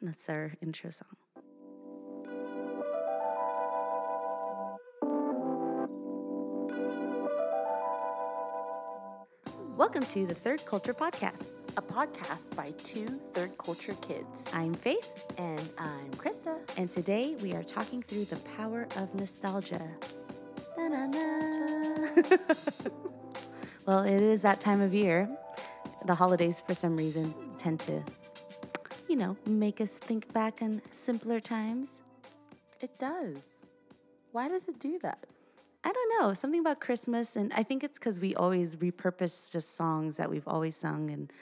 That's our intro song. Welcome to the Third Culture Podcast. a podcast by two third culture kids. I'm Faith, And I'm Krista. and today we are talking through the power of nostalgia. Da-na-na. well, it is that time of year. The holidays, for some reason, tend to, you know, make us think back on simpler times. It does. Why does it do that? I don't know, something about Christmas, and I think it's because we always repurpose just songs that we've always sung, and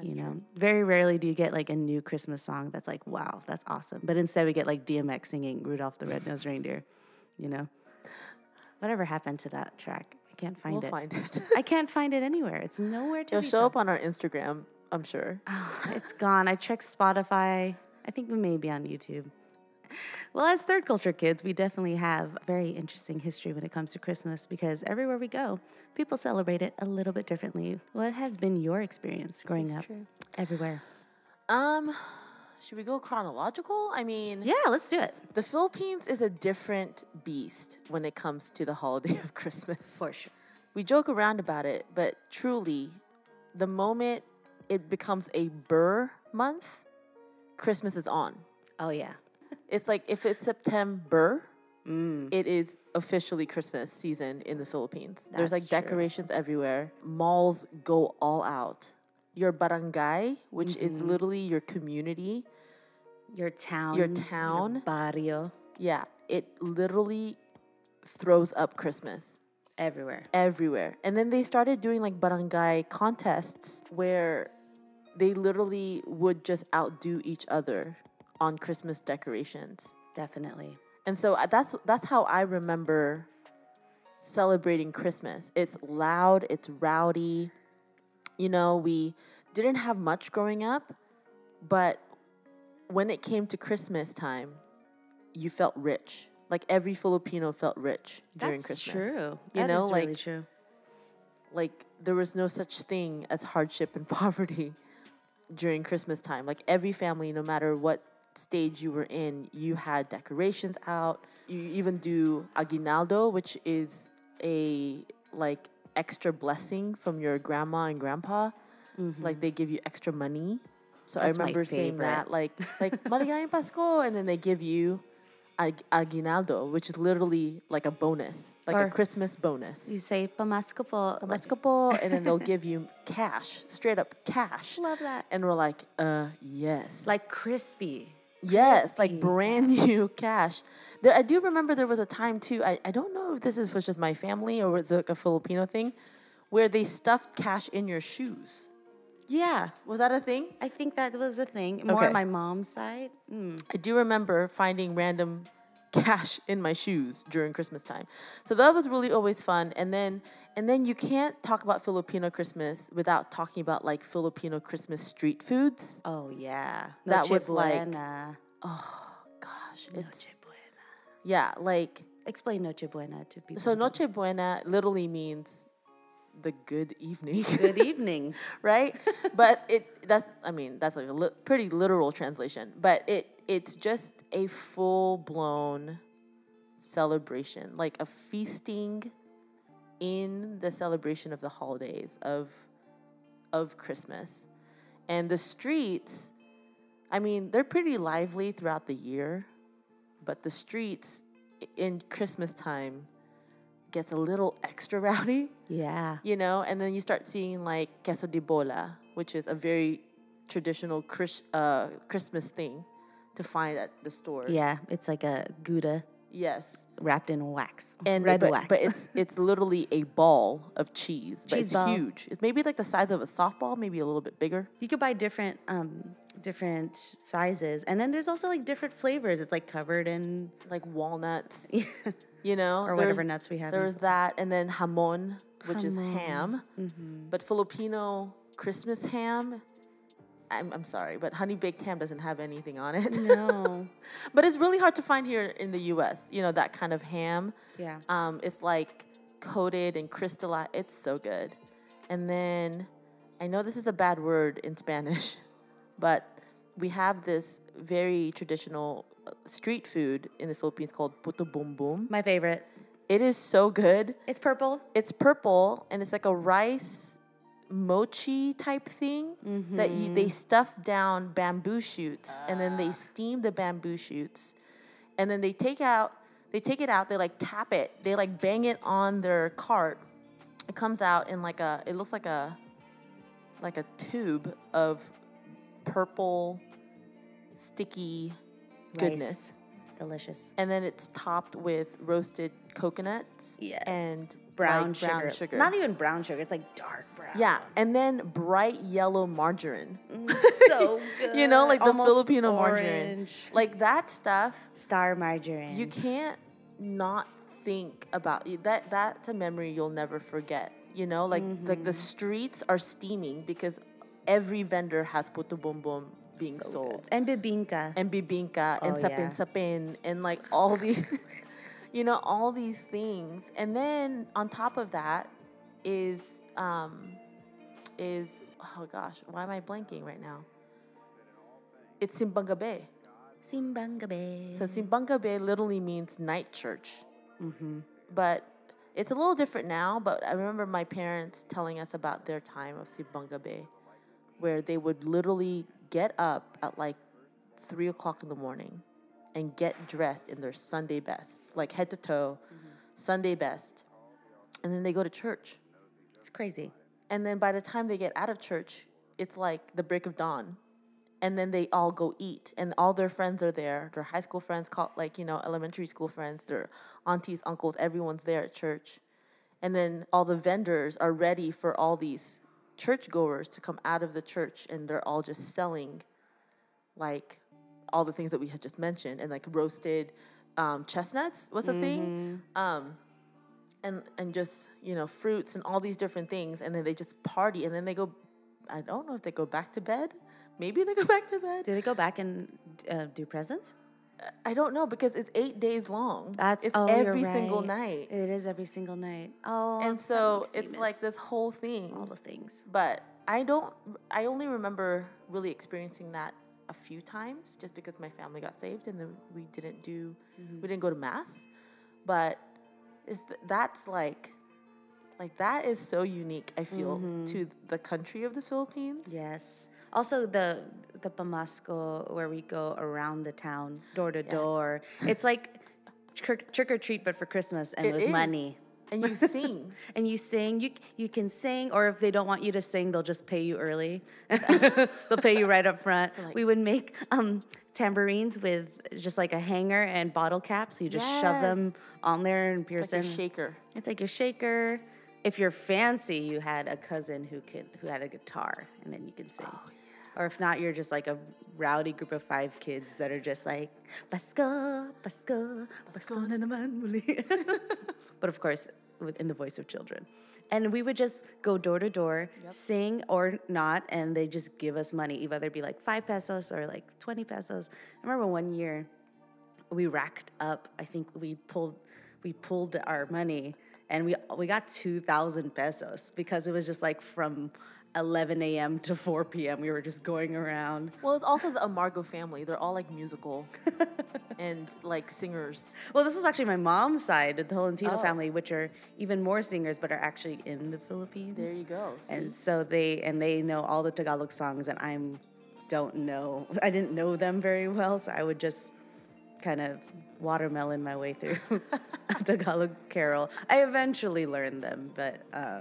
you know, very rarely do you get like a new Christmas song that's like, wow, that's awesome. But instead, we get like DMX singing Rudolph the Red-Nosed Reindeer. You know, whatever happened to that track? I can't find we'll it. find it. I can't find it anywhere. It's nowhere to It'll show found. up on our Instagram, I'm sure. Ah, it's gone. I checked Spotify. I think we may be on YouTube. Well, as third culture kids, we definitely have very interesting history when it comes to Christmas because everywhere we go, people celebrate it a little bit differently. What has been your experience growing up true. everywhere? Um, should we go chronological? I mean, Yeah, let's do it. the Philippines is a different beast when it comes to the holiday of Christmas. For sure. we joke around about it, but truly, the moment it becomes a ber month, Christmas is on. Oh, yeah. It's like if it's September, Mm. it is officially Christmas season in the Philippines. There's like That's true. decorations everywhere. Malls go all out. Your barangay, which is Mm-hmm. literally your community, Your town. Your town. barrio. yeah, it literally throws up Christmas Everywhere. everywhere. And then they started doing like barangay contests where they literally would just outdo each other on Christmas decorations. Definitely. And so uh, that's that's how I remember celebrating Christmas. It's loud, it's rowdy. You know, we didn't have much growing up, but when it came to Christmas time, you felt rich. Like every Filipino felt rich during That's Christmas. true. You That know, like really true. like there was no such thing as hardship and poverty during Christmas time. Like every family, no matter what stage you were in, you had decorations out. You even do aguinaldo, which is a like extra blessing from your grandma and grandpa. Mm-hmm. Like they give you extra money. So That's I remember saying that, like like Maligayang Pasko, and then they give you ag- aguinaldo, which is literally like a bonus, like Or- a Christmas bonus. You say pamasko po. and then they'll give you cash, straight up cash. Love that. And we're like, uh, yes. Like crispy. yes, crispy like brand new cash. There, I do remember there was a time too, I, I don't know if this is, was just my family or was it like a Filipino thing, where they stuffed cash in your shoes. Yeah. Was that a thing? I think that was a thing. More Okay. on my mom's side. Mm. I do remember finding random cash in my shoes during Christmas time. So that was really always fun. And then and then you can't talk about Filipino Christmas without talking about like Filipino Christmas street foods. Oh yeah. That was like- buena. Oh gosh, it's Noche buena. yeah, like Explain Noche buena to people. so Noche Buena literally means the good evening, Good evening. right? but it that's I mean that's like a li- pretty literal translation, but it it's just a full blown celebration, like a feasting in the celebration of the holidays of of Christmas. And the streets, I mean, they're pretty lively throughout the year, but the streets in Christmas time gets a little extra rowdy Yeah. you know, and then you start seeing like queso de bola, which is a very traditional Chris, uh, Christmas thing to find at the store. Yeah. It's like a Gouda Yes. wrapped in wax. And red but, wax. but it's it's literally a ball of cheese, but Cheese it's ball. huge. It's maybe like the size of a softball, maybe a little bit bigger. you could buy different um different sizes. And then there's also like different flavors. It's like covered in Like walnuts, you know, or whatever nuts we have. There was that, and then hamon, which is ham. Mm-hmm. But Filipino Christmas ham, I'm, I'm sorry, but honey baked ham doesn't have anything on it. No. but it's really hard to find here in the U.S. You know that kind of ham. Yeah. Um, it's like coated and crystallized. It's so good. And then I know this is a bad word in Spanish, but we have this very traditional street food in the Philippines called puto bumbong. My favorite. It is so good. It's purple. It's purple and it's like a rice mochi type thing that you, they mm-hmm. stuff down bamboo shoots and then they steam the bamboo shoots and then they take out they take it out they like tap it they like bang it on their cart it comes out in like a it looks like a like a tube of purple sticky goodness. Delicious. and then it's topped with roasted coconuts Yes. and Brown, like, sugar. brown sugar. Not even brown sugar. It's like dark brown. yeah, and then bright yellow margarine. so good. You know, like the Almost Filipino margarine. Like that stuff, Star margarine. you can't not think about you. That that's a memory you'll never forget. You know, like like Mm-hmm. the streets are steaming because every vendor has puto bumbong being So sold. good. And bibingka. and bibingka and Oh, sapin yeah. sapin and like all these you know all these things and then on top of that is um is oh gosh why am i blanking right now it's simbang gabi Simbang Gabi. so simbang gabi literally means night church mm-hmm. but it's a little different now but i remember my parents telling us about their time of simbang gabi where they would literally get up at like three o'clock in the morning and get dressed in their Sunday best, like head to toe, mm-hmm. Sunday best. And then they go to church. It's crazy. And then by the time they get out of church, it's like the break of dawn. And then they all go eat, and all their friends are there. Their high school friends, call, like, you know, elementary school friends, their aunties, uncles, everyone's there at church. And then all the vendors are ready for all these churchgoers to come out of the church, and they're all just selling, like, all the things that we had just mentioned, and like roasted um, chestnuts was a thing. Um, and and just you know fruits and all these different things and then they just party and then they go i don't know if they go back to bed maybe they go back to bed Do they go back and uh, do presents? I don't know because it's eight days long That's it's oh, every single right. night It is every single night. Oh, and so it's like this whole thing all the things. but i don't i only remember really experiencing that a few times just because my family got saved and then we didn't do Mm-hmm. we didn't go to mass but it's that's like like that is so unique i feel to the country of the philippines Yes. Also, the the pamasko where we go around the town, door to Yes. door. It's like trick, trick or treat, but for Christmas and It with is. money. and you sing And you sing. You you can sing, or if they don't want you to sing, they'll just pay you early. they'll pay you right up front. like- we would make um, tambourines with just like a hanger and bottle caps. You just shove them on there and pierce like a them. shaker It's like your shaker. If you're fancy, you had a cousin who could who had a guitar, and then you can sing. Oh, Or if not, you're just like a rowdy group of five kids that are just like na naman muli. but of course, in the voice of children. And we would just go door to door, sing or not, and they just give us money. Either it'd be like five pesos or like 20 pesos. I remember one year we racked up. I think we pulled we pulled our money and we we got two thousand pesos because it was just like from 11 a.m. to 4 p.m. We were just going around. well it's also the amargo family they're all like musical and like singers Well, this is actually my mom's side, the Tolentino Oh. family, which are even more singers, but are actually in the Philippines. there you go And so they and they know all the Tagalog songs, and I'm don't know. I didn't know them very well, so I would just kind of watermelon my way through a Tagalog carol. I eventually learned them, but uh,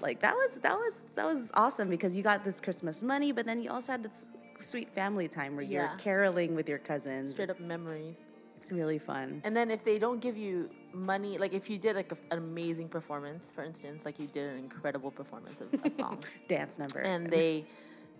like that was that was that was awesome because you got this Christmas money, but then you also had this sweet family time where you're caroling with your cousins. straight up memories It's really fun. And then if they don't give you money, like if you did like a, an amazing performance, for instance, like you did an incredible performance of a song, Dance number. and they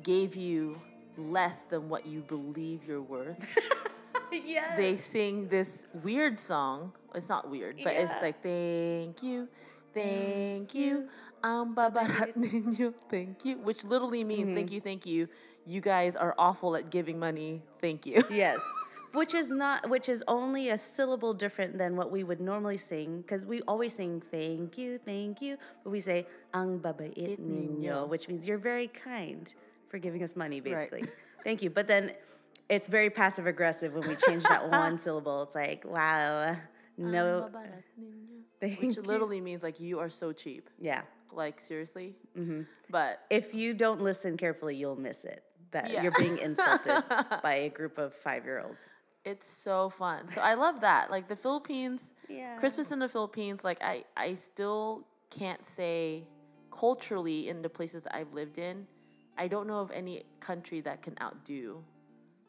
gave you less than what you believe you're worth, yes. they sing this weird song. It's not weird, but it's like thank you, thank you, ang babarat ninyo, thank you, which literally means Mm-hmm. thank you, thank you. You guys are awful at giving money. Thank you. Yes. Which is not, which is only a syllable different than what we would normally sing, because we always sing "thank you, thank you," but we say "ang babait ninyo," ninyo. which means you're very kind for giving us money, basically. Thank you. But then it's very passive aggressive when we change that one syllable. It's like, wow, no. Which literally means like you are so cheap. Yeah. Like seriously. Mm-hmm. But If you don't listen carefully, you'll miss it. That Yeah. you're being insulted by a group of five year olds. it's so fun. So I love that. Like the Philippines, Yeah. Christmas in the Philippines. Like I, I still can't say culturally in the places I've lived in. I don't know of any country that can outdo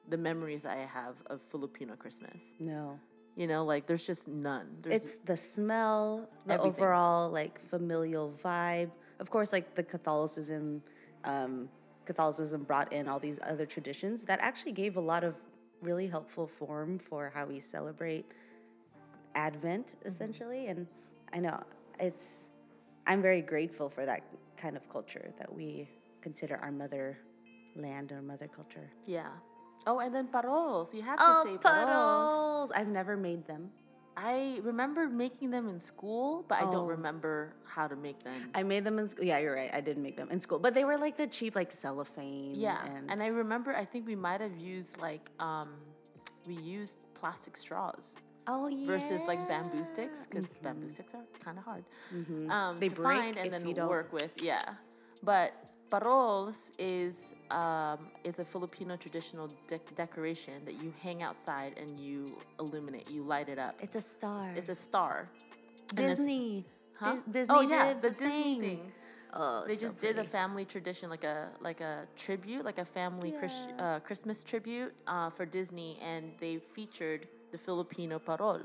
the memories I have of Filipino Christmas. No. You know, like there's just none. There's, It's the smell, the Everything. overall like familial vibe. Of course, like the Catholicism, um, Catholicism brought in all these other traditions that actually gave a lot of really helpful form for how we celebrate Advent, Mm-hmm. essentially. And I know it's, I'm very grateful for that kind of culture that we consider our mother land or mother culture. yeah. Oh, and then parols. You have to Oh, say parols. puddles! I've never made them. I remember making them in school, but I Oh. don't remember how to make them. I made them in school. Yeah, you're right. I did make them in school, but they were like the cheap, like cellophane. Yeah, and, and I remember I think we might have used like um, we used plastic straws oh yeah, versus like bamboo sticks because bamboo sticks are kind of hard Mhm. um, They to break find and if then you don't- work with. Yeah, but parols is um, is a Filipino traditional dec- decoration that you hang outside and you illuminate, you light it up. It's a star. It's a star. Disney. Huh? Dis- Disney oh yeah, the, the Disney thing. thing. Oh, They so just did a family tradition, like a like a tribute, like a family Chris, uh, Christmas tribute uh, for Disney, and they featured the Filipino parol,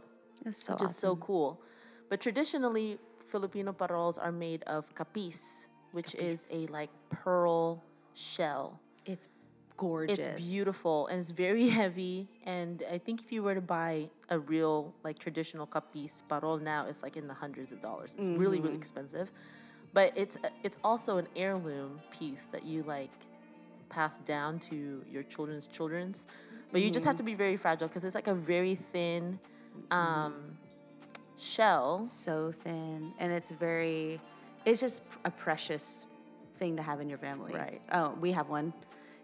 so which is so cool. But traditionally, Filipino parols are made of capiz, which is a like pearl shell. It's gorgeous. It's beautiful and it's very heavy. And I think if you were to buy a real like traditional capiz parol now, it's like in the hundreds of dollars. It's really really mm-hmm. expensive, but it's it's also an heirloom piece that you like pass down to your children's children's. But you just have mm-hmm. to be very fragile because it's like a very thin mm-hmm. um, shell. so thin, and it's very. It's just a precious thing to have in your family. Right. Oh, we have one.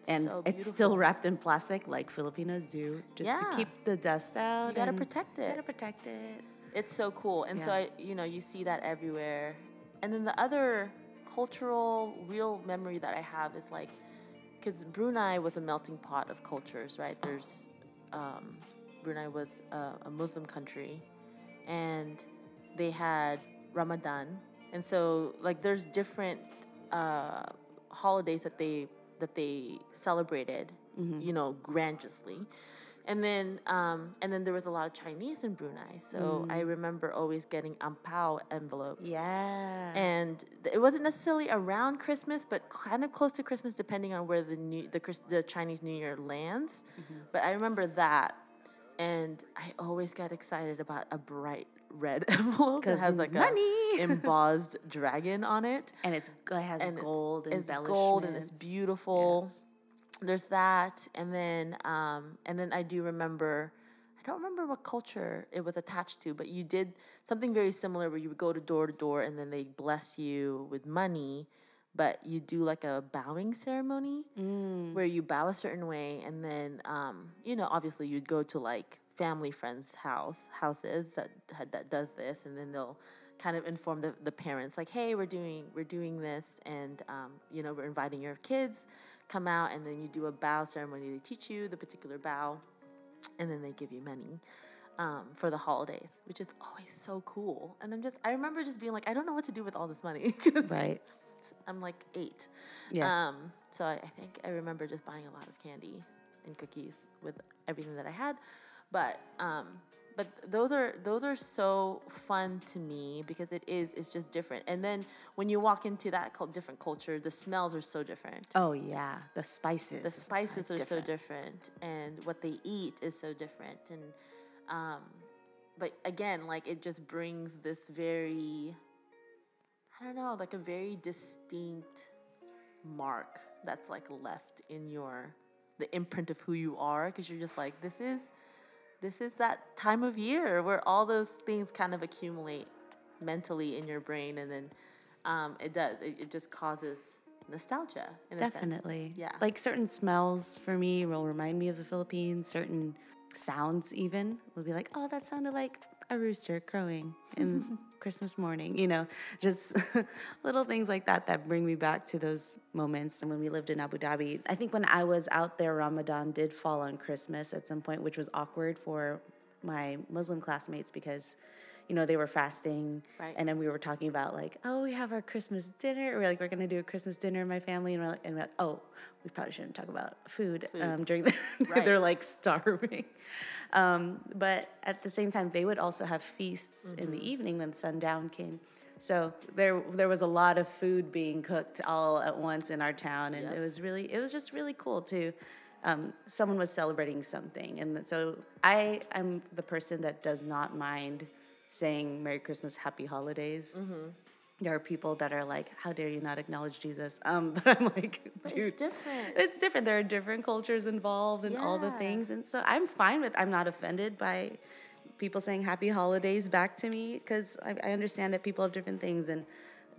And so it's still wrapped in plastic, like Filipinos do, just Yeah. to keep the dust out. You gotta protect You it. gotta protect it. It's so cool. And so I you know, you see that everywhere. And then the other cultural real memory that I have is like cuz Brunei was a melting pot of cultures, right? There's um, Brunei was a, a Muslim country and they had Ramadan. And so like there's different uh, holidays that they that they celebrated, you know, grandiously. And then, um, and then there was a lot of Chinese in Brunei, so I remember always getting ampao envelopes. Yeah. And th- it wasn't necessarily around Christmas, but kind of close to Christmas, depending on where the new the the Chinese New Year lands. But I remember that, and I always get excited about a bright red envelope that has like money. a embossed dragon on it, and it's it has and it's- gold and it's gold and it's beautiful. Yes. there's that. And then um and then i do remember i don't remember what culture it was attached to but you did something very similar where you would go to door to door and then they bless you with money but you do like a bowing ceremony Mm. where you bow a certain way and then um you know obviously you'd go to like family friends house houses that that does this and then they'll kind of inform the, the parents like hey we're doing we're doing this and um, you know we're inviting your kids come out and then you do a bow ceremony they teach you the particular bow and then they give you money um, for the holidays which is always so cool and i'm just i remember just being like i don't know what to do with all this money. Right. I'm like eight Yeah. um, so I, I think I remember just buying a lot of candy and cookies with everything that I had, but um, but those are those are so fun to me because it is it's just different. And then when you walk into that cul- different culture, the smells are so different. oh yeah, the spices. The spices are, so different. different, and what they eat is so different. And um, but again, like it just brings this very I don't know, like a very distinct mark that's like left in your the imprint of who you are because you're just like this is this is that time of year where all those things kind of accumulate mentally in your brain and then um, it does it, it just causes nostalgia. Definitely. Yeah. Like certain smells for me will remind me of the Philippines. Certain sounds even will be like, oh, that sounded like a rooster crowing in Christmas morning. You know, just little things like that that bring me back to those moments. And when we lived in Abu Dhabi, I think when I was out there, Ramadan did fall on Christmas at some point, which was awkward for my Muslim classmates because you know, they were fasting. Right. And then we were talking about like, oh, we have our Christmas dinner. We're like, we're gonna do a Christmas dinner in my family, and we're like, and we're like oh, we probably shouldn't talk about food, Food. Um, during the. Right. they're like starving. Um, but at the same time, they would also have feasts in Mm-hmm. the evening when sundown came. So there, there was a lot of food being cooked all at once in our town, and Yep. it was really, it was just really cool too. Um, someone was celebrating something, and so I am the person that does not mind saying Merry Christmas, Happy Holidays. Mm-hmm. There are people that are like, "How dare you not acknowledge Jesus?" Um, but I'm like, But dude, it's different. it's different. There are different cultures involved and all the things. And so I'm fine with, I'm not offended by people saying happy holidays back to me because I, I understand that people have different things and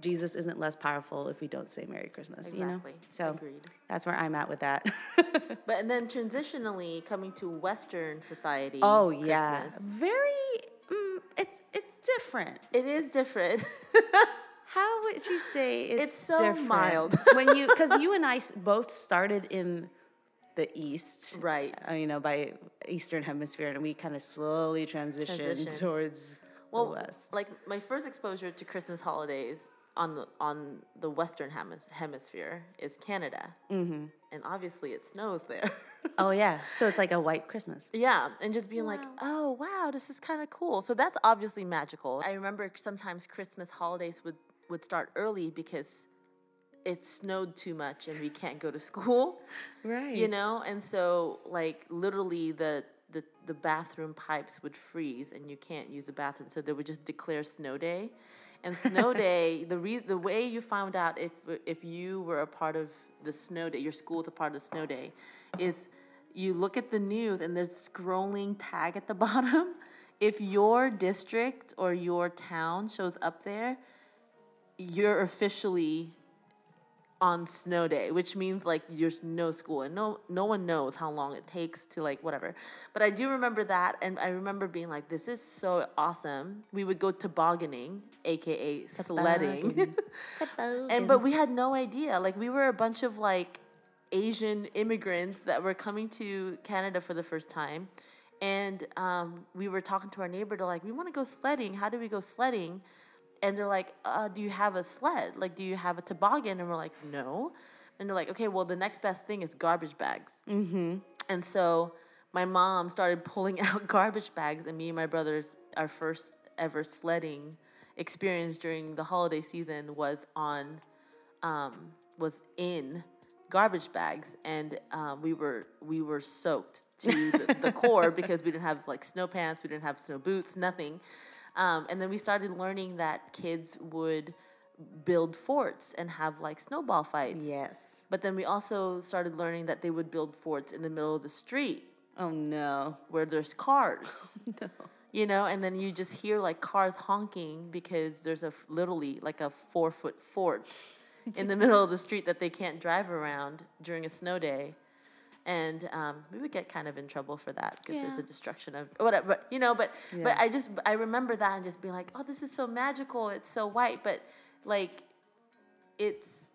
Jesus isn't less powerful if we don't say Merry Christmas, you know? Exactly. So Agreed. that's where I'm at with that. But and then transitionally coming to Western society. oh, yeah. Very, it's, different. It is different. How would you say it's, It's so different? mild. when you, because you and I both started in the East. right. uh, you know, by Eastern Hemisphere, and we kind of slowly transitioned Transitioned. towards well, the West. like my first exposure to Christmas holidays on the on the Western hemis- hemisphere is Canada, mm-hmm. and obviously it snows there. Oh yeah, so it's like a white Christmas. Yeah, and just being like, oh wow, this is kind of cool. So that's obviously magical. I remember sometimes Christmas holidays would would start early because it snowed too much and we can't go to school, Right. you know. And so like literally the the the bathroom pipes would freeze and you can't use the bathroom, so they would just declare snow day. And snow day, the re- the way you found out if if you were a part of the snow day, your school's a part of the snow day, is you look at the news and there's a scrolling tag at the bottom. If your district or your town shows up there, you're officially on snow day, which means like there's no school and no no one knows how long it takes to like whatever. But I do remember that and I remember being like, this is so awesome. We would go tobogganing, aka sledding. and but we had no idea. Like we were a bunch of like Asian immigrants that were coming to Canada for the first time. And um, we were talking to our neighbor. They're like, we want to go sledding. How do we go sledding? And they're like, uh, do you have a sled? Like, do you have a toboggan? And we're like, no. And they're like, okay, well, the next best thing is garbage bags. Mm-hmm. And so my mom started pulling out garbage bags, and me and my brothers, our first ever sledding experience during the holiday season was on, um, was in garbage bags, and um, we were we were soaked to the, the core because we didn't have like snow pants, we didn't have snow boots, nothing. Um, and then we started learning that kids would build forts and have like snowball fights. Yes. But then we also started learning that they would build forts in the middle of the street Oh no. where there's cars. No. You know, and then you just hear like cars honking because there's a literally like a four foot fort in the middle of the street that they can't drive around during a snow day. And um, we would get kind of in trouble for that because it's a destruction of whatever. But, you know, but but I just I remember that and just being like, oh, this is so magical. It's so white, but like, it's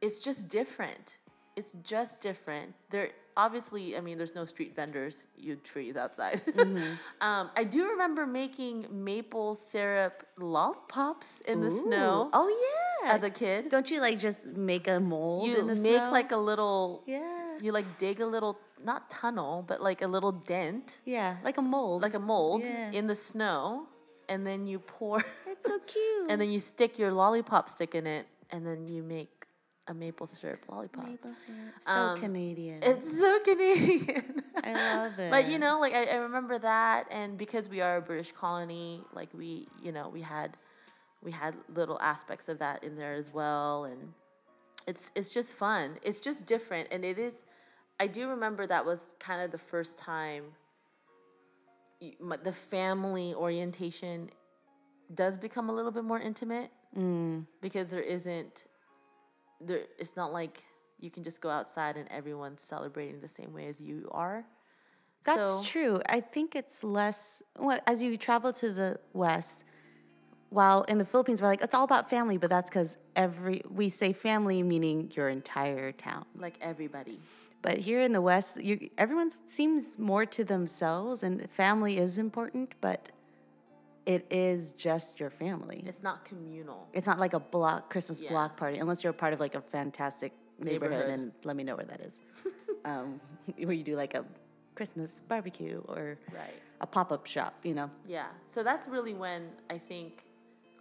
it's just different. It's just different. There obviously, I mean, there's no street vendors, you trees outside. um, I do remember making maple syrup lollipops in the snow Oh yeah. as a kid. Don't you like just make a mold You in the make snow? like a little, yeah. You like dig a little, not tunnel, but like a little dent, Yeah, like a mold. like a mold Yeah. in the snow, and then you pour, it's so cute. and then you stick your lollipop stick in it, and then you make a maple syrup lollipop. Maple syrup. So Um, Canadian. It's so Canadian. I love it. But you know, like I, I remember that, and because we are a British colony, like we, you know, we had, we had little aspects of that in there as well, and it's it's just fun. It's just different, and it is. I do remember that was kind of the first time. The family orientation does become a little bit more intimate Mm. because there isn't there it's not like you can just go outside and everyone's celebrating the same way as you are. That's So- true. I think it's less well, as you travel to the west. While in the Philippines, we're like it's all about family, but that's because every we say family meaning your entire town. Like everybody. But here in the West, you, everyone seems more to themselves, and family is important, but it is just your family. It's not communal. It's not like a block Christmas Yeah. block party, unless you're a part of like a fantastic neighborhood. Neighborhood. And let me know where that is, um, where you do like a Christmas barbecue or Right. a pop up shop. You know, Yeah. So that's really when I think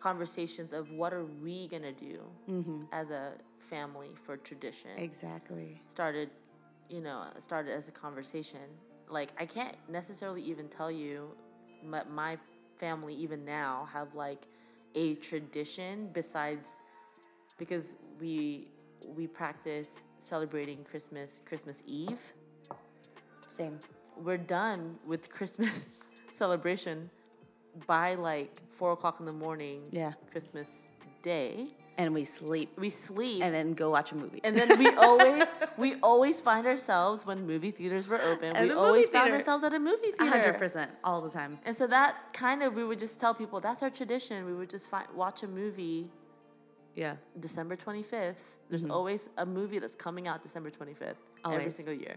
conversations of what are we gonna do mm-hmm. as a family for tradition exactly. started, you know, started as a conversation. Like I can't necessarily even tell you, but my family even now have like a tradition besides because we we practice celebrating Christmas Christmas Eve. Same. We're done with Christmas celebration by like four o'clock in the morning. Yeah. Christmas Day. And we sleep We sleep and then go watch a movie. and then we always we always find ourselves when movie theaters were open. At we the always found ourselves at a movie theater. hundred percent all the time. And so that kind of we would just tell people that's our tradition. We would just find, watch a movie Yeah. December 25th. There's always a movie that's coming out December 25th every Mm-hmm. Single year.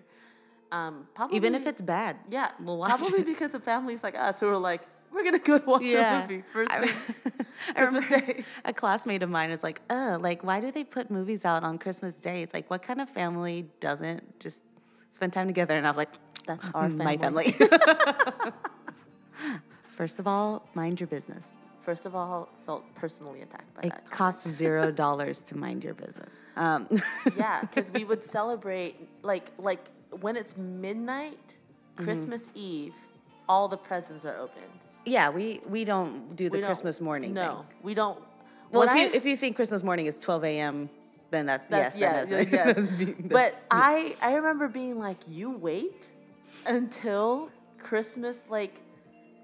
Um, probably Even if it's bad. yeah, we'll watch probably it. because of families like us who are like, we're gonna go watch a movie first thing Christmas Day. A classmate of mine is like, uh, like, why do they put movies out on Christmas Day? It's like, what kind of family doesn't just spend time together? And I was like, That's our family. my family. First of all, mind your business. First of all, felt personally attacked by It that. It costs zero dollars to mind your business. Um, yeah, because we would celebrate like like when it's midnight, Mm-hmm. Christmas Eve, all the presents are opened. Yeah, we we don't do the don't- Christmas morning. No, thing. we don't. Well, when if you I- if you think Christmas morning is twelve a.m., then that's, That's, yes, then that's, yeah, that's be- But I I remember being like, you wait until Christmas, like,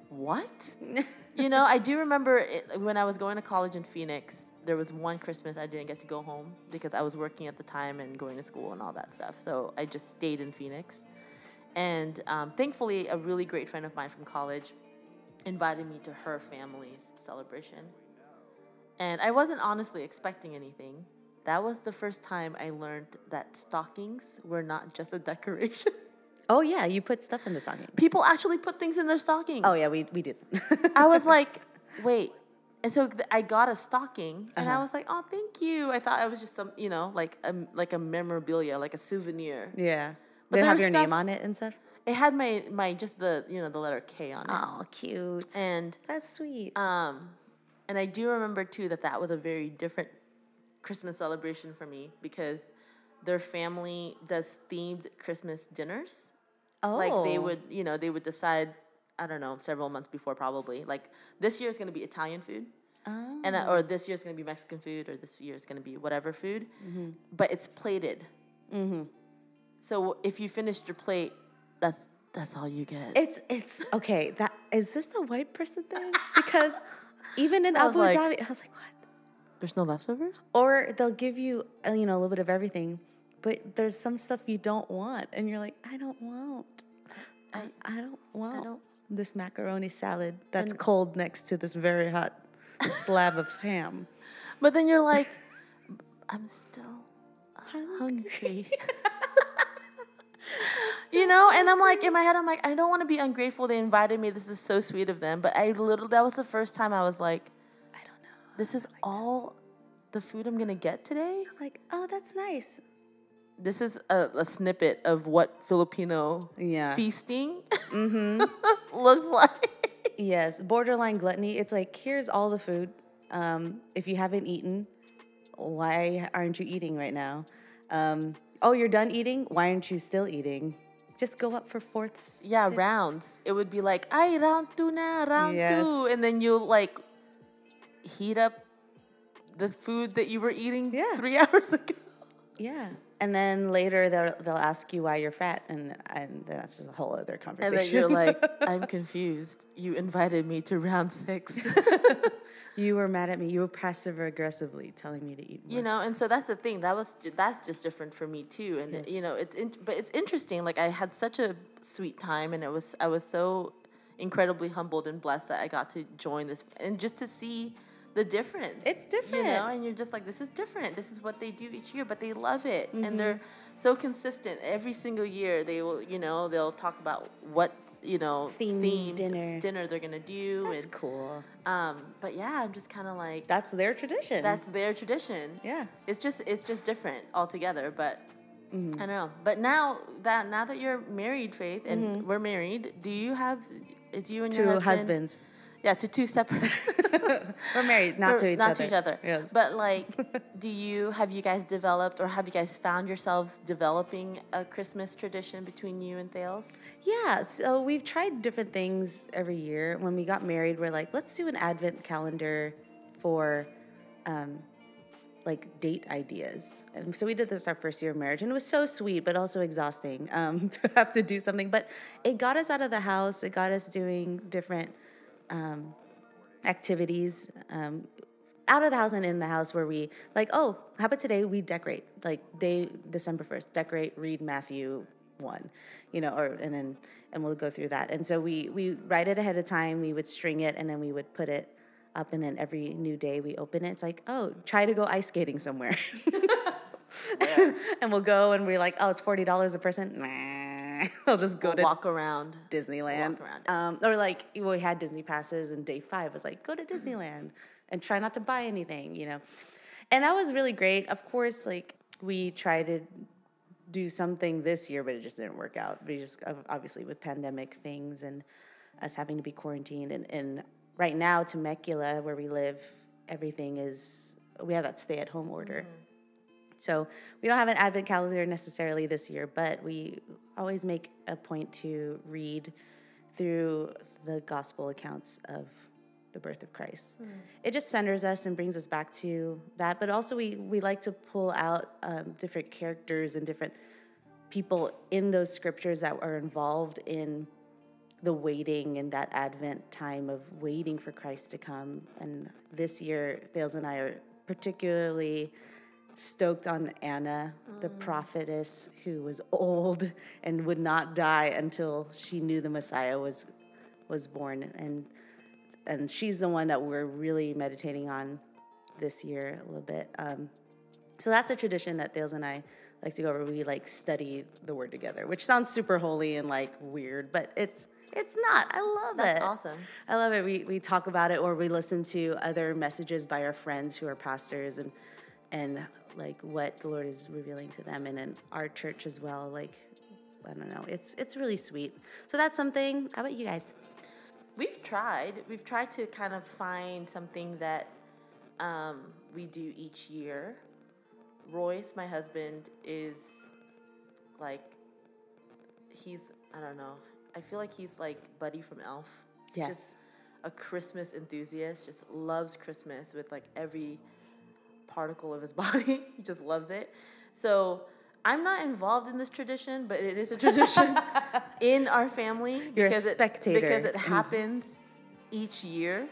what? you know, I do remember it, when I was going to college in Phoenix. There was one Christmas I didn't get to go home because I was working at the time and going to school and all that stuff. So I just stayed in Phoenix. And um, thankfully, a really great friend of mine from college invited me to her family's celebration. And I wasn't honestly expecting anything. That was the first time I learned that stockings were not just a decoration. oh yeah, you put stuff in the stocking. People actually put things in their stockings. Oh yeah, we we did. I was like, wait. And so th- I got a stocking, and I Uh-huh. was like, oh, thank you. I thought it was just some, you know, like a like a memorabilia, like a souvenir. yeah, But they have your stuff- name on it and stuff. It had my my just the you know the letter K on it, Oh, cute. and That's sweet. Um, and I do remember too that that was a very different Christmas celebration for me because their family does themed Christmas dinners. oh, Like they would, you know, they would decide, I don't know, several months before probably. Like this year is going to be Italian food, Oh. and uh, or this year is going to be Mexican food, or this year is going to be whatever food, but it's plated. Mm-hmm. So if you finished your plate, that's that's all you get. It's it's okay. That is this a white person thing? Because even in I Abu like- Dhabi, I was like, what? There's no leftovers. Or they'll give you uh, you know a little bit of everything, but there's some stuff you don't want, and you're like, I don't want. I, I don't want don't- this macaroni salad that's And- cold next to this very hot slab of ham. But then you're like, I'm still hungry. you know, and I'm like in my head, I'm like, I don't want to be ungrateful. They invited me. This is so sweet of them. But I literally, that was the first time I was like, I don't know. this is all the food I'm gonna get today. I'm like, oh, that's nice. This is a, a snippet of what Filipino Yeah. feasting Mm-hmm. looks like. Yes, borderline gluttony. It's like here's all the food. Um, if you haven't eaten, why aren't you eating right now? Um, oh, you're done eating. Why aren't you still eating? Just go up for fourths. Yeah, rounds. It would be like, ay, round two na, round Yes. two. And then you like heat up the food that you were eating Yeah. three hours ago. Yeah, And then later they'll they'll ask you why you're fat, and and that's just a whole other And conversation. then you're like, I'm confused. You invited me to round six. you were mad at me. You were passive aggressively telling me to eat more. you know and so that's the thing that was that's just different for me too and Yes. you know it's in, but it's interesting like i had such a sweet time and it was i was so incredibly humbled and blessed that i got to join this and just to see the difference It's different. you know and you're just like this is different this is what they do each year but they love it Mm-hmm. and they're so consistent every single year they will you know they'll talk about what you know Themed themed dinner. dinner they're gonna do that's and cool. um but yeah i'm just kind of like That's their tradition. that's their tradition yeah. it's just it's just different altogether but Mm-hmm. i don't know but now that now that you're married faith and we're married do you have It's you and Mm-hmm. Two husband husbands. Yeah to two separate We're married, not or to each not other. Not to each other Yes. but like do you have you guys developed or have you guys found yourselves developing a christmas tradition between you and thales Yeah, so we've tried different things every year. When we got married, we're like, let's do an advent calendar for um, like date ideas. And so we did this our first year of marriage, and it was so sweet, but also exhausting um, to have to do something. But it got us out of the house. It got us doing different um, activities. Um, out of the house and in the house where we like oh how about today we decorate like day december 1st decorate read matthew 1 you know or and then and we'll go through that. And so we we write it ahead of time we would string it and then we would put it up and then every new day we open it it's like oh try to go ice skating somewhere. And we'll go and we're like oh it's $40 a person. Nah i'll just go We'll to walk around Disneyland. Walk around. Um, or like we had Disney passes, and day five was like go to Disneyland and try not to buy anything, you know. And that was really great. Of course, like we tried to do something this year, but it just didn't work out. We just obviously with pandemic things and us having to be quarantined, and, and right now Temecula, where we live, everything is we have that stay-at-home order. So we don't have an advent calendar necessarily this year, but we always make a point to read through the gospel accounts of the birth of Christ. It just centers us and brings us back to that. But also, we we like to pull out um, different characters and different people in those scriptures that are involved in the waiting and that Advent time of waiting for Christ to come. And this year, Thales and I are particularly stoked on Anna, the prophetess who was old and would not die until she knew the Messiah was was born. And and she's the one that we're really meditating on this year a little bit. Um, so that's a tradition that Thales and I like to go over. We like study the word together, which sounds super holy and like weird, but it's it's not. I love That's it. That's awesome. I love it. We we talk about it or we listen to other messages by our friends who are pastors and and like what the Lord is revealing to them and in our church as well. Like I don't know. It's it's really sweet. So that's something. How about you guys? We've tried. We've tried to kind of find something that um, we do each year. Royce, my husband, is like he's I don't know. I feel like he's like Buddy from Elf. He's Yes. just a Christmas enthusiast. Just loves Christmas with like every particle of his body. he just loves it. So I'm not involved in this tradition, but it is a tradition in our family You're a because spectator. It, because it mm-hmm. happens each year,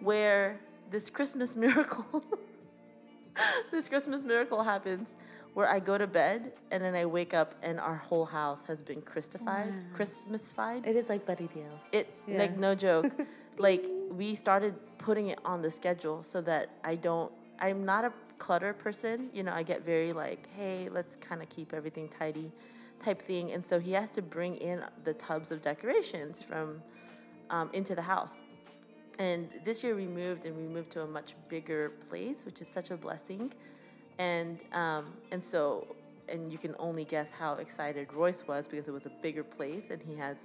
where this Christmas miracle, this Christmas miracle happens, where I go to bed and then I wake up and our whole house has been Christified, Christmasified. It is like Buddy Deal. It Yeah. like no joke. like we started putting it on the schedule so that I don't I'm not a clutter person. You know, I get very like, hey, let's kind of keep everything tidy type thing. And so he has to bring in the tubs of decorations from um, into the house. And this year we moved and we moved to a much bigger place, which is such a blessing. And um, and so and you can only guess how excited Royce was because it was a bigger place and he has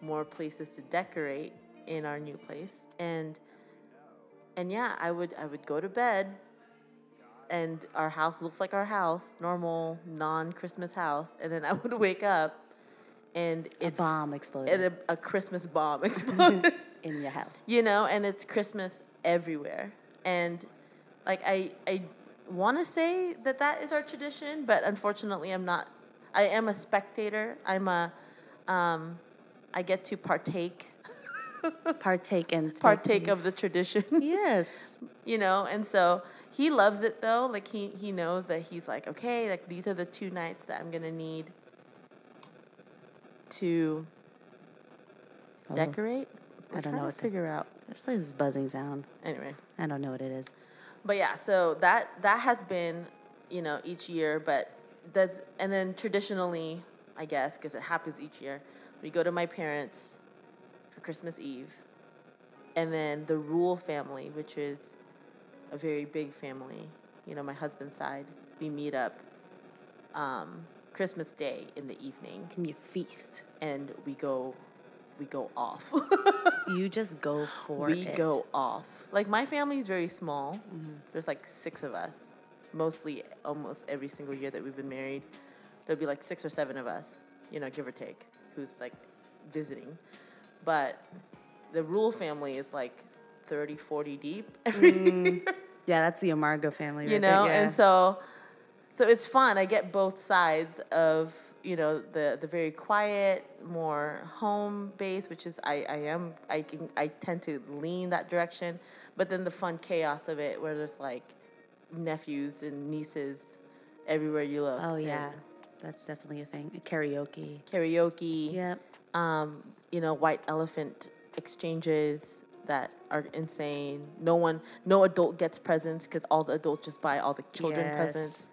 more places to decorate in our new place. And and yeah, I would I would go to bed and our house looks like our house, normal non-Christmas house, and then I would wake up and A bomb exploded and a, a Christmas bomb exploded. in your house. you know, and it's Christmas everywhere. And like I I want to say that that is our tradition, but unfortunately, I'm not. I am a spectator. I'm a. Um, I get to partake. partake and partake of the tradition. Yes. you know, and so he loves it though. Like he he knows that he's like, okay, like these are the two nights that I'm gonna need to oh. decorate. I don't know what to figure out. There's like this buzzing sound. Anyway, I don't know what it is. But yeah, so that that has been, you know, each year. But does and then traditionally, I guess, because it happens each year, we go to my parents for Christmas Eve, and then the Rule family, which is a very big family, you know, my husband's side, we meet up um, Christmas Day in the evening. Can you feast? And we go we go off. you just go for we it. We go off. Like my family is very small. Mm-hmm. There's like six of us. Mostly, almost every single year that we've been married, there'll be like six or seven of us. You know, give or take, who's like visiting. But the Rule family is like 30, 40 deep every mm. Yeah, that's the Amargo family. Right you know, there, yeah. and so so it's fun. I get both sides of you know the the very quiet, more home based, which is I I am I can I tend to lean that direction, but then the fun chaos of it, where there's like nephews and nieces everywhere you look. Oh yeah, that's definitely a thing. Karaoke. Karaoke. Yep. Um, you know, white elephant exchanges that are insane. No one, no adult gets presents because all the adults just buy all the children yes. presents.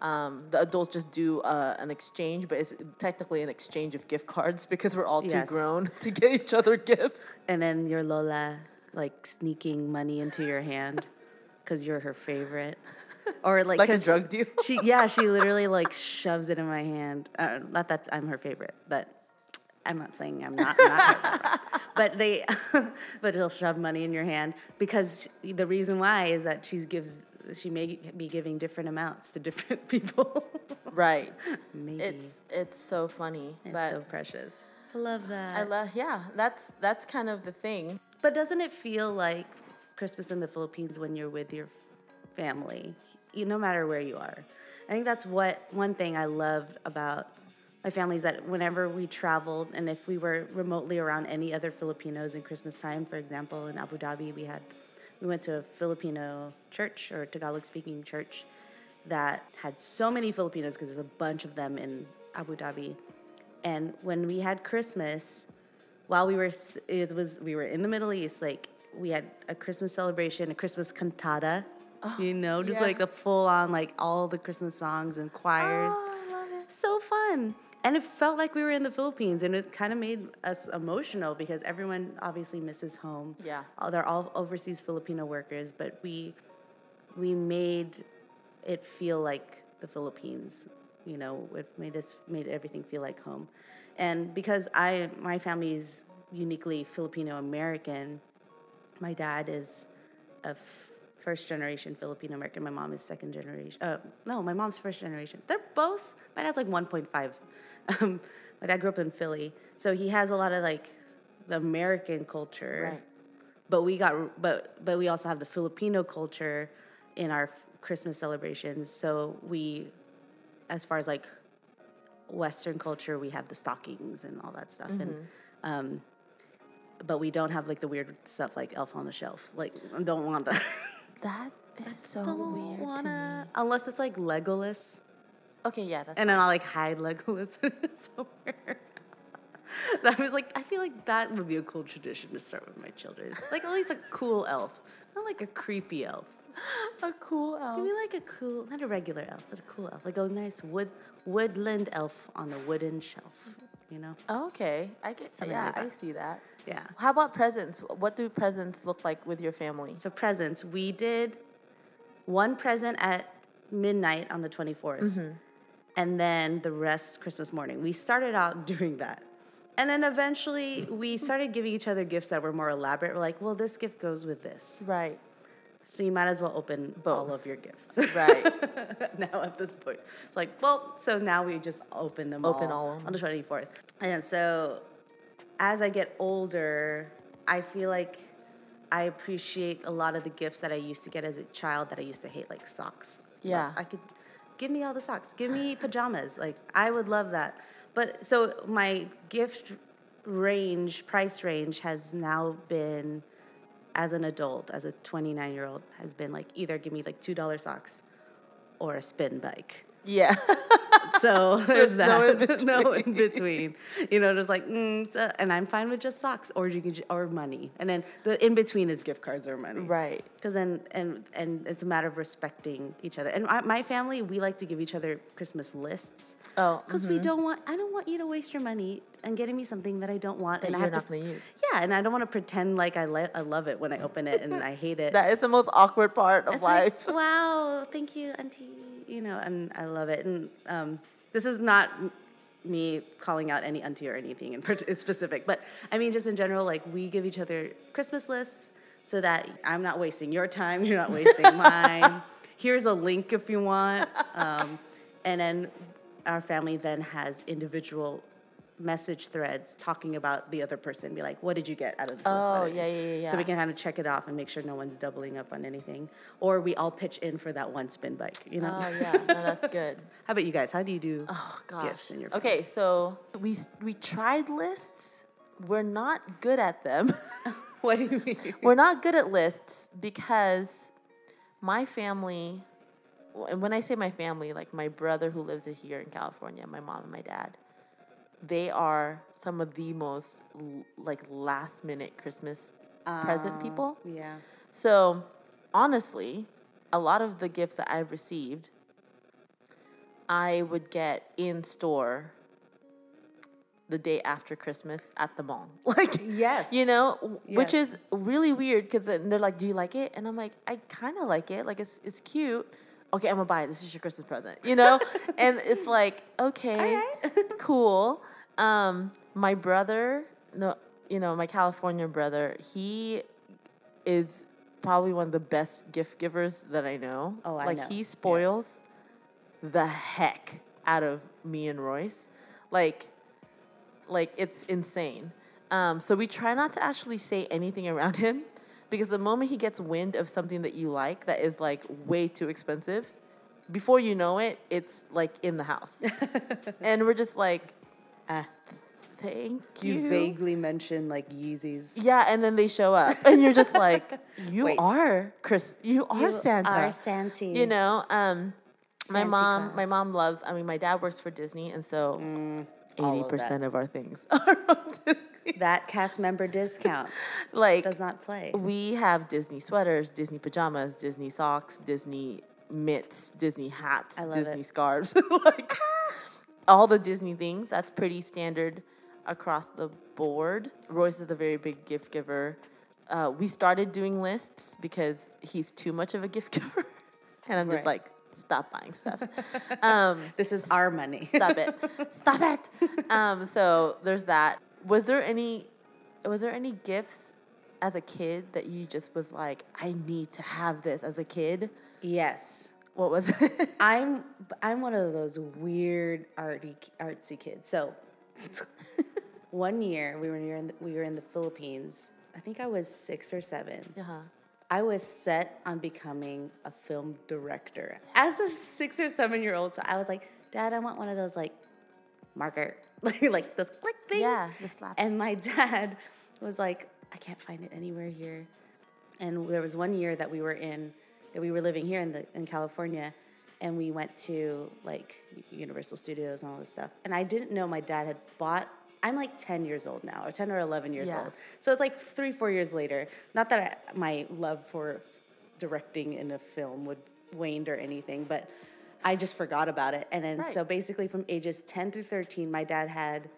Um, the adults just do uh, an exchange, but it's technically an exchange of gift cards because we're all yes. too grown to get each other gifts. And then your Lola like sneaking money into your hand because you're her favorite. Or like, like a drug deal. she yeah, she literally like shoves it in my hand. Uh, not that I'm her favorite, but I'm not saying I'm not. not but they, but he'll shove money in your hand because the reason why is that she gives she may be giving different amounts to different people. right. Maybe. It's it's so funny. It's but so precious. I love that. I love yeah, that's that's kind of the thing. But doesn't it feel like Christmas in the Philippines when you're with your family, you, no matter where you are? I think that's what one thing I loved about my family is that whenever we traveled and if we were remotely around any other Filipinos in Christmas time, for example, in Abu Dhabi, we had we went to a Filipino church or Tagalog speaking church that had so many Filipinos because there's a bunch of them in Abu Dhabi. And when we had Christmas, while we were it was we were in the Middle East, like we had a Christmas celebration, a Christmas cantata, oh, you know, just yeah. like a full on like all the Christmas songs and choirs. Oh, so fun and it felt like we were in the Philippines, and it kind of made us emotional because everyone obviously misses home. Yeah, they're all overseas Filipino workers, but we we made it feel like the Philippines. You know, it made us made everything feel like home, and because I my family is uniquely Filipino American, my dad is a f- first generation Filipino American. My mom is second generation. Uh, no, my mom's first generation. They're both. My dad's like 1.5 um, my dad grew up in Philly, so he has a lot of like the American culture. Right. But we got, but but we also have the Filipino culture in our Christmas celebrations. So we, as far as like Western culture, we have the stockings and all that stuff, mm-hmm. and um, but we don't have like the weird stuff like Elf on the Shelf. Like, I don't want that. That is so weird wanna, to me. Unless it's like Legolas. Okay, yeah, that's. And then I'll like hide Legolas somewhere. that was like I feel like that would be a cool tradition to start with my children. Like at least a cool elf, not like a creepy elf. a cool elf. Maybe like a cool, not a regular elf, but a cool elf, like a nice wood woodland elf on a wooden shelf. You know? Oh, okay, I get. Something yeah, like I see that. Yeah. How about presents? What do presents look like with your family? So presents, we did one present at midnight on the 24th. Mm-hmm and then the rest Christmas morning. We started out doing that. And then eventually we started giving each other gifts that were more elaborate. We're like, well, this gift goes with this. Right. So you might as well open Both. all of your gifts. Right. now at this point. It's like, well, so now we just open them open all, all on the 24th. And so as I get older, I feel like I appreciate a lot of the gifts that I used to get as a child that I used to hate, like socks Yeah. I could give me all the socks. Give me pajamas. Like I would love that. But so my gift range, price range has now been as an adult, as a 29 year old, has been like either give me like $2 socks or a spin bike. Yeah. So there's no that. No in between. You know, there's like, mm, so, and I'm fine with just socks or you can, or money. And then the in between is gift cards or money. right. Because then, and and it's a matter of respecting each other. And I, my family, we like to give each other Christmas lists. Oh, Because we don't want, I don't want you to waste your money and getting me something that I don't want. that and I have to, use. yeah, and I don't want to pretend like I, le- I love it when I open it and I hate it. That is the most awkward part of It's life. like, wow, thank you, auntie. You know, and I love it. And um, this is not me calling out any auntie or anything in in specific, but I mean, just in general, like we give each other Christmas lists so that I'm not wasting your time, you're not wasting mine. Here's a link if you want. Um, and then our family then has individual message threads talking about the other person. Be like, what did you get out of this? Oh, I yeah, yeah, yeah, So we can kind of check it off and make sure no one's doubling up on anything. Or we all pitch in for that one spin bike, you know? Oh, yeah. No, that's good. How about you guys? How do you do Oh, gosh. gifts in your Okay, so we, we tried lists. We're not good at them. What do you mean? We're not good at lists because my family, and when I say my family, like my brother who lives here in California, my mom and my dad, they are some of the most like last minute Christmas present ah, people. Yeah. So honestly, a lot of the gifts that I've received, I would get in store the day after Christmas at the mall. Like, Yes. you know, w- which is really weird because they're like, "Do you like it?" And I'm like, "I kind of like it. Like, it's it's cute." Okay, I'm gonna buy it. This is your Christmas present, you know. and it's like, okay, cool. Um, my brother, no, you know, my California brother, he is probably one of the best gift givers that I know. Oh, I like know. he Yes. spoils the heck out of me and Royce. Like like it's insane. Um, so we try not to actually say anything around him because the moment he gets wind of something that you like that is like way too expensive, before you know it, it's like in the house, and we're just like, Ah. thank You, you. vaguely mention like Yeezys. yeah, and then they show up, and you're just like, you Wait. are Chris, you are You Santa, are Santa. you know. Um, my Santa mom, my mom loves. I mean, my dad works for Disney, and so Mm, eighty of percent of our things are from Disney. That cast member discount Like does not play. we have Disney sweaters, Disney pajamas, Disney socks, Disney mitts, Disney hats, Disney it. scarves, like all the Disney things. That's pretty standard across the board. Royce is a very big gift giver. Uh, we started doing lists because he's too much of a gift giver, and I'm just like, stop buying stuff. um, This is our money. Stop it. Stop it. Um, so there's that. Was there any was there any gifts as a kid that you just was like, I need to have this as a kid? yes. What was it? I'm I'm one of those weird arty artsy kids. So one year we were near in the, we were in the Philippines. I think I was six or seven. uh-huh. I was set on becoming a film director as a six or seven year old. So I was like, Dad, I want one of those like marker, like like those click things. Yeah, the slaps. And my dad was like, I can't find it anywhere here. And there was one year that we were in, that we were living here in the in California, and we went to like Universal Studios and all this stuff. And I didn't know my dad had bought. I'm like 10 years old now, or 10 or 11 years Yeah. old. So it's like three, four years later. Not that I, my love for directing in a film would waned or anything, but I just forgot about it. And then Right. so basically from ages 10 through 13, my dad had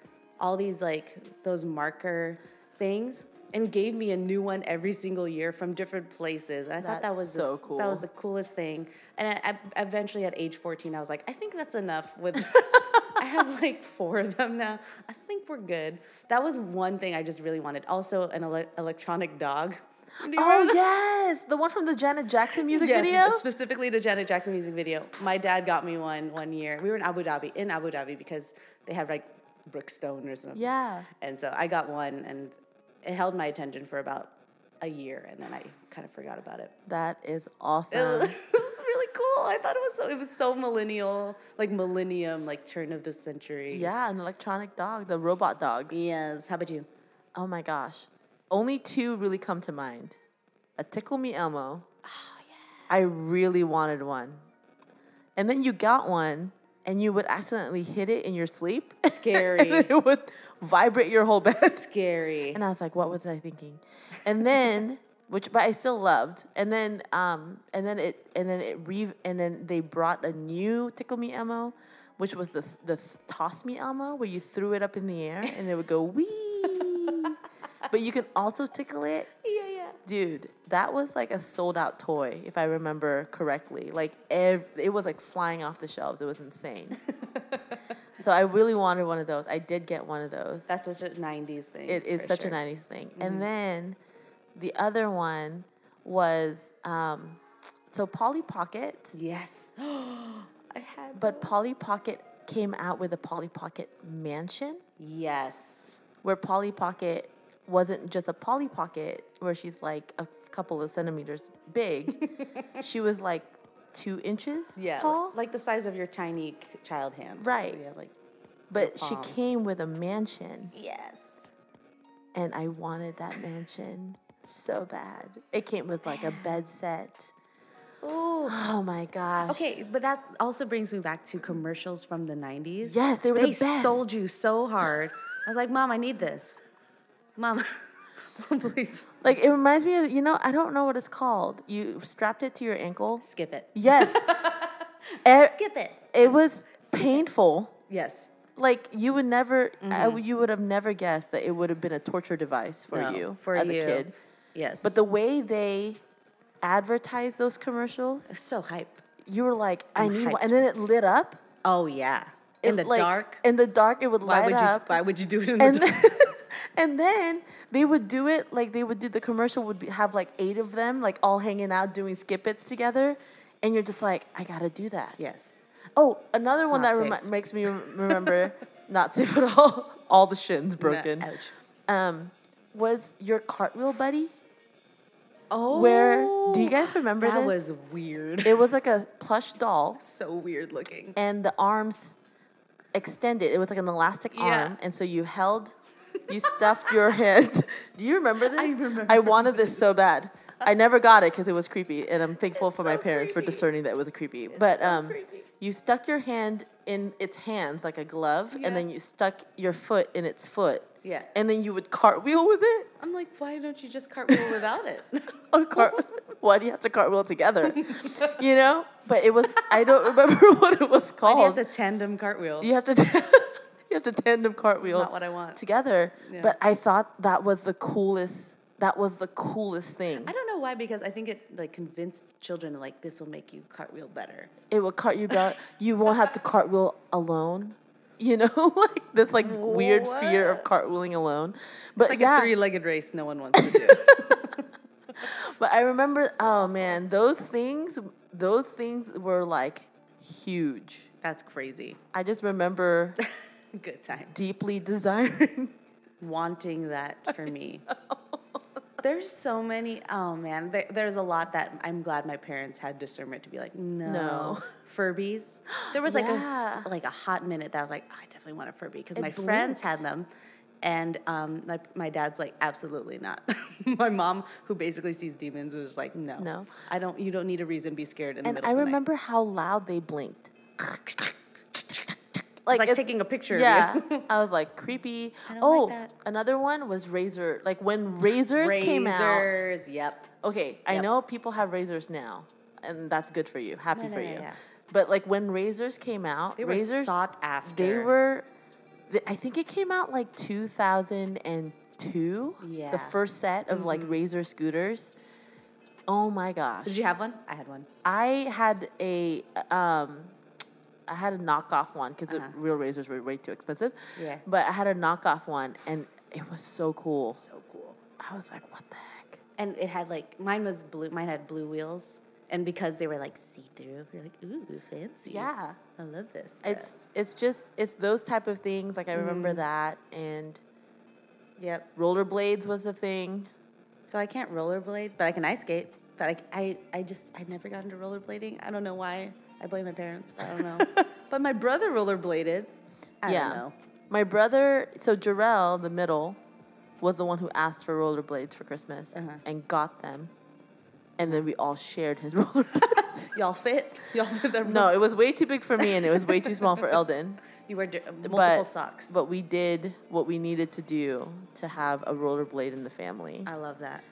all these like those marker things and gave me a new one every single year from different places. And I thought that was so this- That was the coolest thing. And I, I eventually at age 14, I was like, I think that's enough with I have like four of them now. I think we're good. That was one thing I just really wanted. Also an ele- electronic dog. Oh yes, the one from the Janet Jackson music Yes, video. specifically the Janet Jackson music video. My dad got me one one year. We were in Abu Dhabi, in Abu Dhabi, because they have like Brookstone or something. Yeah. And so I got one, and it held my attention for about a year, and then I kind of forgot about it. That is It awesome. was, it was really cool. I thought it was so it was so millennial, like millennium, like turn of the century. Yeah, an electronic dog, the robot dogs. Yes. How about you? Oh my gosh. Only two really come to mind. A Tickle Me Elmo. Oh yeah. I really wanted one. And then you got one and you would accidentally hit it in your sleep. Scary. it would vibrate your whole bed. Scary. And I was like, what was I thinking? And then which but I still loved. And then um and then it and then it re and then they brought a new Tickle Me Elmo, which was the the Toss Me Elmo where you threw it up in the air and it would go wee. but you can also tickle it. Dude that was like a sold out toy if i remember correctly like ev- it was like flying off the shelves it was insane so i really wanted one of those i did get one of those That's such a '90s thing. it is such sure. Mm-hmm. a 90s thing and then the other one was um, so polly pocket Yes. I had. but polly pocket came out with a polly pocket mansion yes. where Polly Pocket wasn't just a Polly Pocket where she's like a couple of centimeters big. she was like two inches Yeah. tall. Like the size of your tiny child hand. Right. Yeah. Like. but she came with a mansion Yes. and I wanted that mansion so bad. It came with like a bed set. Oh. Oh my gosh. Okay, but that also brings me back to commercials from the '90s. Yes, they were they the best. sold you so hard. I was like, Mom, I need this. Mom, please Like it reminds me of you know, I don't know what it's called. You strapped it to your ankle. skip it. Yes. E- eh, Skip it. it was painful. Yes. like you would never I mm-hmm. w you would have never guessed that it would have been a torture device for No, you for as you. a kid Yes. but the way they advertised those commercials it's so hype. you were like i I'm need one and then it lit up Oh yeah. In It, the like, dark. in the dark it would Why light would you? up Why would you do it in and the dark? And then they would do it like they would do the commercial would be, have like eight of them like all hanging out doing skip its together and you're just like i gotta do that Yes. Oh, another one Not that remi- makes me remember not safe at all. All the shins broken. ouch. Um, was your cartwheel buddy? Oh. Where do you guys remember That this? was weird. It was like a plush doll, so weird looking. and the arms extended. It was like an elastic Yeah. arm, and so you held, you stuffed your hand. Do you remember this? I remember I wanted this so bad. I never got it because it was creepy, and I'm thankful for my so parents for discerning that it was creepy. but so um, creepy. you stuck your hand in its hands like a glove, Yeah. and then you stuck your foot in its foot, Yeah. and then you would cartwheel with it. I'm like, why don't you just cartwheel without it? Or cart- Why do you have to cartwheel together? you know, but it was I don't remember what it was Why do you have called. the tandem cartwheel? You have to you have to tandem cartwheel not what I want. together. Yeah. But I thought that was the coolest. That was the coolest thing. I don't know why because I think it like convinced children like this will make you cartwheel better. It will cart you down. You won't have to cartwheel alone. You know, like this like weird fear of cartwheeling alone. But It's like yeah, a three-legged race no one wants to do. but I remember. Oh man, those things. Those things were like huge. That's crazy. I just remember Good time. deeply desiring. Wanting that for me. There's so many. Oh man, there, there's a lot that I'm glad my parents had discernment to be like, no, No. Furbies. There was like a Yeah. s- like a hot minute that I was like, I definitely want a Furby because my friends had them, and um, my, my dad's like, absolutely not. my mom, who basically sees demons, was like, no, No. I don't. You don't need a reason to be scared in the and middle. I the night." remember how loud they blinked. It's like taking a picture. Yeah, Of you. I was like creepy. Oh, like another one was razor. Like when razors, came out. Razors, Yep. Okay, I know people have razors now, and that's good for you. Happy No, no, for no, you. But like when razors came out, They were razors sought after. They were. th- I think it came out like 2002. Yeah. The first set of like razor scooters. Oh my gosh. Did you have one? I had one. I had a um, I had a knockoff one because Uh-huh. real razors were way too expensive. Yeah. But I had a knockoff one, and it was so cool. So cool. I was like, what the heck? And it had like mine was blue. Mine had blue wheels, and because they were like see through, you're like, ooh, fancy. Yeah. I love this. It's it's just it's those type of things. Like I remember Mm-hmm. that, and yep. rollerblades was a thing. So I can't rollerblade, but I can ice skate. but I, I, I just I never got into rollerblading. I don't know why. I blame my parents, but I don't know. but my brother rollerbladed. I yeah. don't know. My brother, so Jarrell, the middle, was the one who asked for rollerblades for Christmas Uh-huh. and got them. And then we all shared his rollerblades. Y'all fit? Y'all fit their no, it was way too big for me and it was way too small for Eldon. You wear di- multiple but, socks. But we did what we needed to do to have a rollerblade in the family. I love that.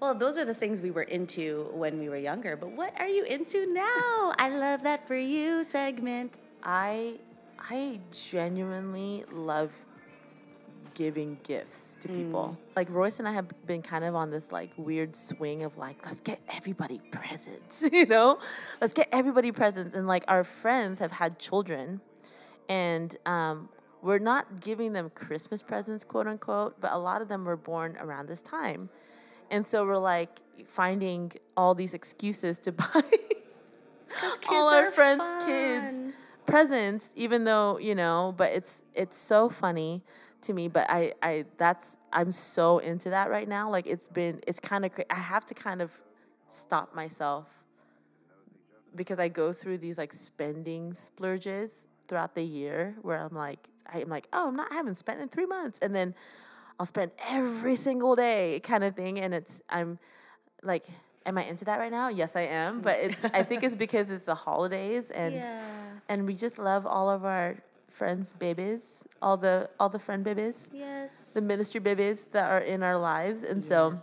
Well, those are the things we were into when we were younger. But what are you into now? I love that for you segment. I I genuinely love giving gifts to people. Like Royce and I have been kind of on this like weird swing of like let's get everybody presents, you know? Let's get everybody presents and like our friends have had children and um we're not giving them Christmas presents, quote unquote, but a lot of them were born around this time. And so we're like finding all these excuses to buy all our friends' kids presents, even though you know. But it's it's so funny to me. But I I that's I'm so into that right now. Like it's been it's kind of I have to kind of stop myself because I go through these like spending splurges throughout the year where I'm like I'm like oh I'm not I haven't spent in three months and then I'll spend every single day kind of thing and it's I'm like am I into that right now? Yes, I am, but it's I think it's because it's the holidays and yeah. and we just love all of our friends babies, all the all the friend babies, Yes. the ministry babies that are in our lives. And so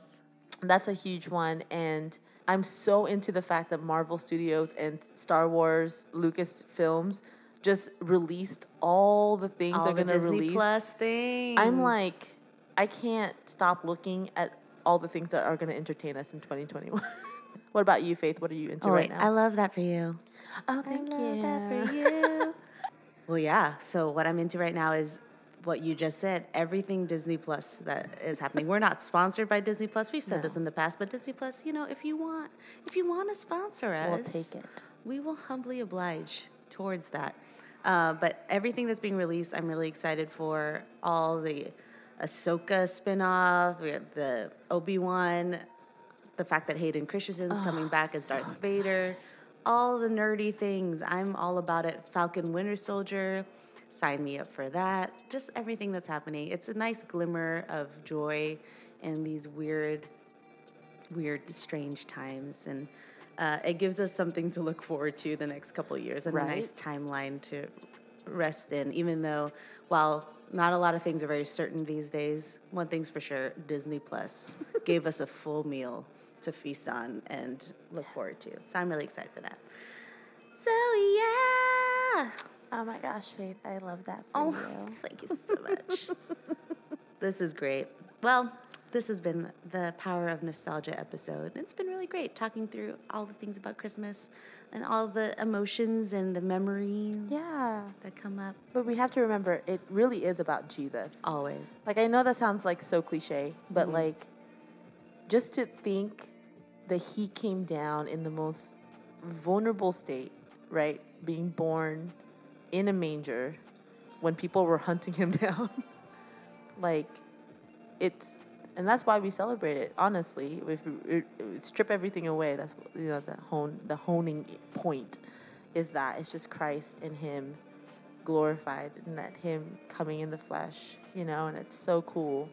that's a huge one and I'm so into the fact that Marvel Studios and Star Wars Lucas Films just released all the things all they're the going to Disney release. Plus things. I'm like, I can't stop looking at all the things that are going to entertain us in 2021. what about you, Faith? What are you into oh, right wait, now? I love that for you. oh, thank I you. love that for you. well, yeah. So what I'm into right now is what you just said. Everything Disney Plus that is happening. We're not sponsored by Disney Plus. We've said this in the past, but Disney Plus, you know, if you want, if you want to sponsor us, We'll take it. We will humbly oblige towards that. Uh, but everything that's being released, I'm really excited for. All the Ahsoka spinoff, we have the Obi Wan, the fact that Hayden Christensen's coming back as Darth Vader, all the nerdy things. I'm all about it. Falcon Winter Soldier, sign me up for that. Just everything that's happening. It's a nice glimmer of joy in these weird weird, strange times, and uh, it gives us something to look forward to the next couple of years and a nice timeline to rest in. Even though, while not a lot of things are very certain these days, one thing's for sure: Disney Plus gave us a full meal to feast on and look forward to. So I'm really excited for that. So yeah. Oh my gosh, Faith, I love that for Oh, you. thank you so much. this is great. Well, this has been the Power of Nostalgia episode. It's been really great talking through all the things about Christmas and all the emotions and the memories Yeah. that come up But we have to remember, it really is about Jesus. always. Like, I know that sounds like so cliche, but mm-hmm. like, just to think that he came down in the most vulnerable state, right? Being born in a manger when people were hunting him down. like, it's, and that's why we celebrate it. Honestly, if we, strip everything away, that's you know the hone the honing point is that it's just Christ and Him glorified and that him coming in the flesh, you know, and it's so cool.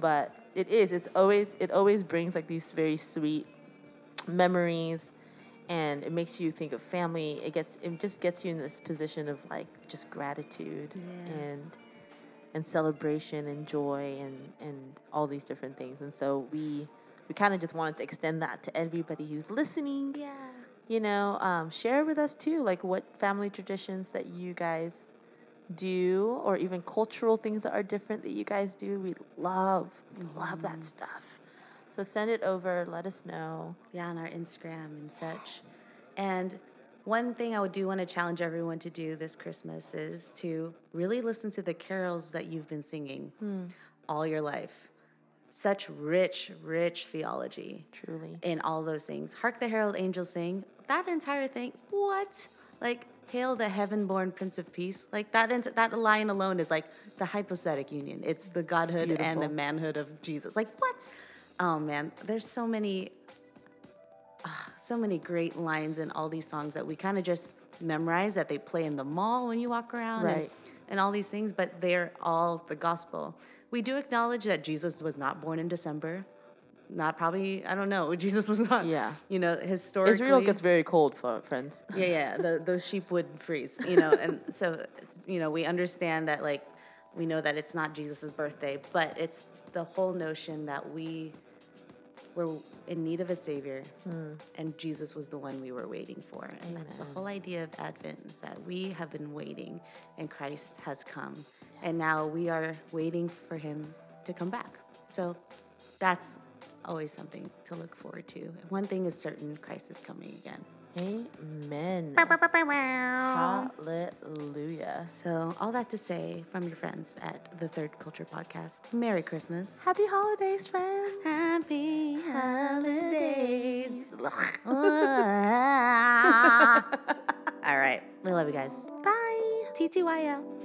But it is, it's always it always brings like these very sweet memories and it makes you think of family. It gets it just gets you in this position of like just gratitude Yeah. and and celebration and joy and and all these different things. And so we we kind of just wanted to extend that to everybody who's listening Yeah. you know um, share with us too like what family traditions that you guys do or even cultural things that are different that you guys do we love we love that stuff so send it over let us know Yeah, on our Instagram and such. And one thing I would do want to challenge everyone to do this Christmas is to really listen to the carols that you've been singing hmm. all your life. Such rich, rich theology truly in all those things. Hark the Herald Angels Sing, that entire thing, what? Like, Hail the heaven born Prince of Peace. Like, that, that line alone is like the hypostatic union. It's the godhood and the manhood of Jesus. Like, what? Oh, man, there's so many so many great lines in all these songs that we kind of just memorize that they play in the mall when you walk around and, Right. and all these things, but they're all the gospel. We do acknowledge that Jesus was not born in December. Not probably, I don't know. Jesus was not, Yeah. you know, historically. Israel gets very cold, for friends. Yeah, yeah. The, those sheep would freeze, you know, and so you know we understand that like we know that it's not Jesus's birthday, but it's the whole notion that we were in need of a savior, hmm. and Jesus was the one we were waiting for, and that's the whole idea of Advent is that we have been waiting, and Christ has come, and now we are waiting for Him to come back. So that's always something to look forward to. One thing is certain: Christ is coming again. Amen. Hallelujah. So, all that to say from your friends at the Third Culture Podcast. Merry Christmas. Happy holidays, friends. Happy holidays. all right. We love you guys. Bye. TTYL.